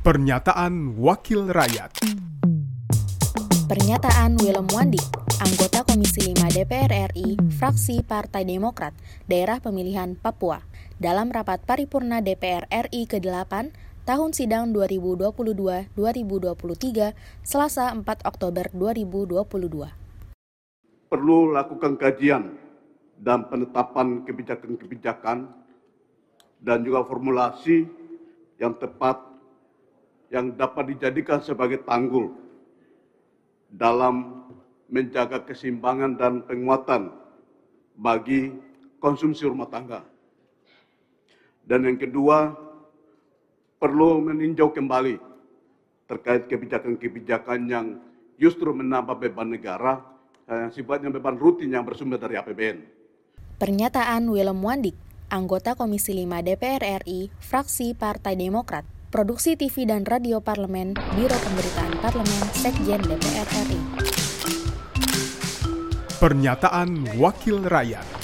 Pernyataan Wakil Rakyat Pernyataan Willem Wandi, anggota Komisi 5 DPR RI, fraksi Partai Demokrat, daerah pemilihan Papua, dalam rapat paripurna DPR RI ke-8 tahun sidang 2022-2023, Selasa 4 Oktober 2022. Perlu lakukan kajian dan penetapan kebijakan-kebijakan dan juga formulasi yang tepat yang dapat dijadikan sebagai tanggul dalam menjaga keseimbangan dan penguatan bagi konsumsi rumah tangga. Dan yang kedua, perlu meninjau kembali terkait kebijakan-kebijakan yang justru menambah beban negara yang sifatnya beban rutin yang bersumber dari APBN. Pernyataan Willem Wandik, anggota Komisi 5 DPR RI, fraksi Partai Demokrat, Produksi TV dan Radio Parlemen, Biro Pemberitaan Parlemen, Sekjen DPR RI. Pernyataan Wakil Rakyat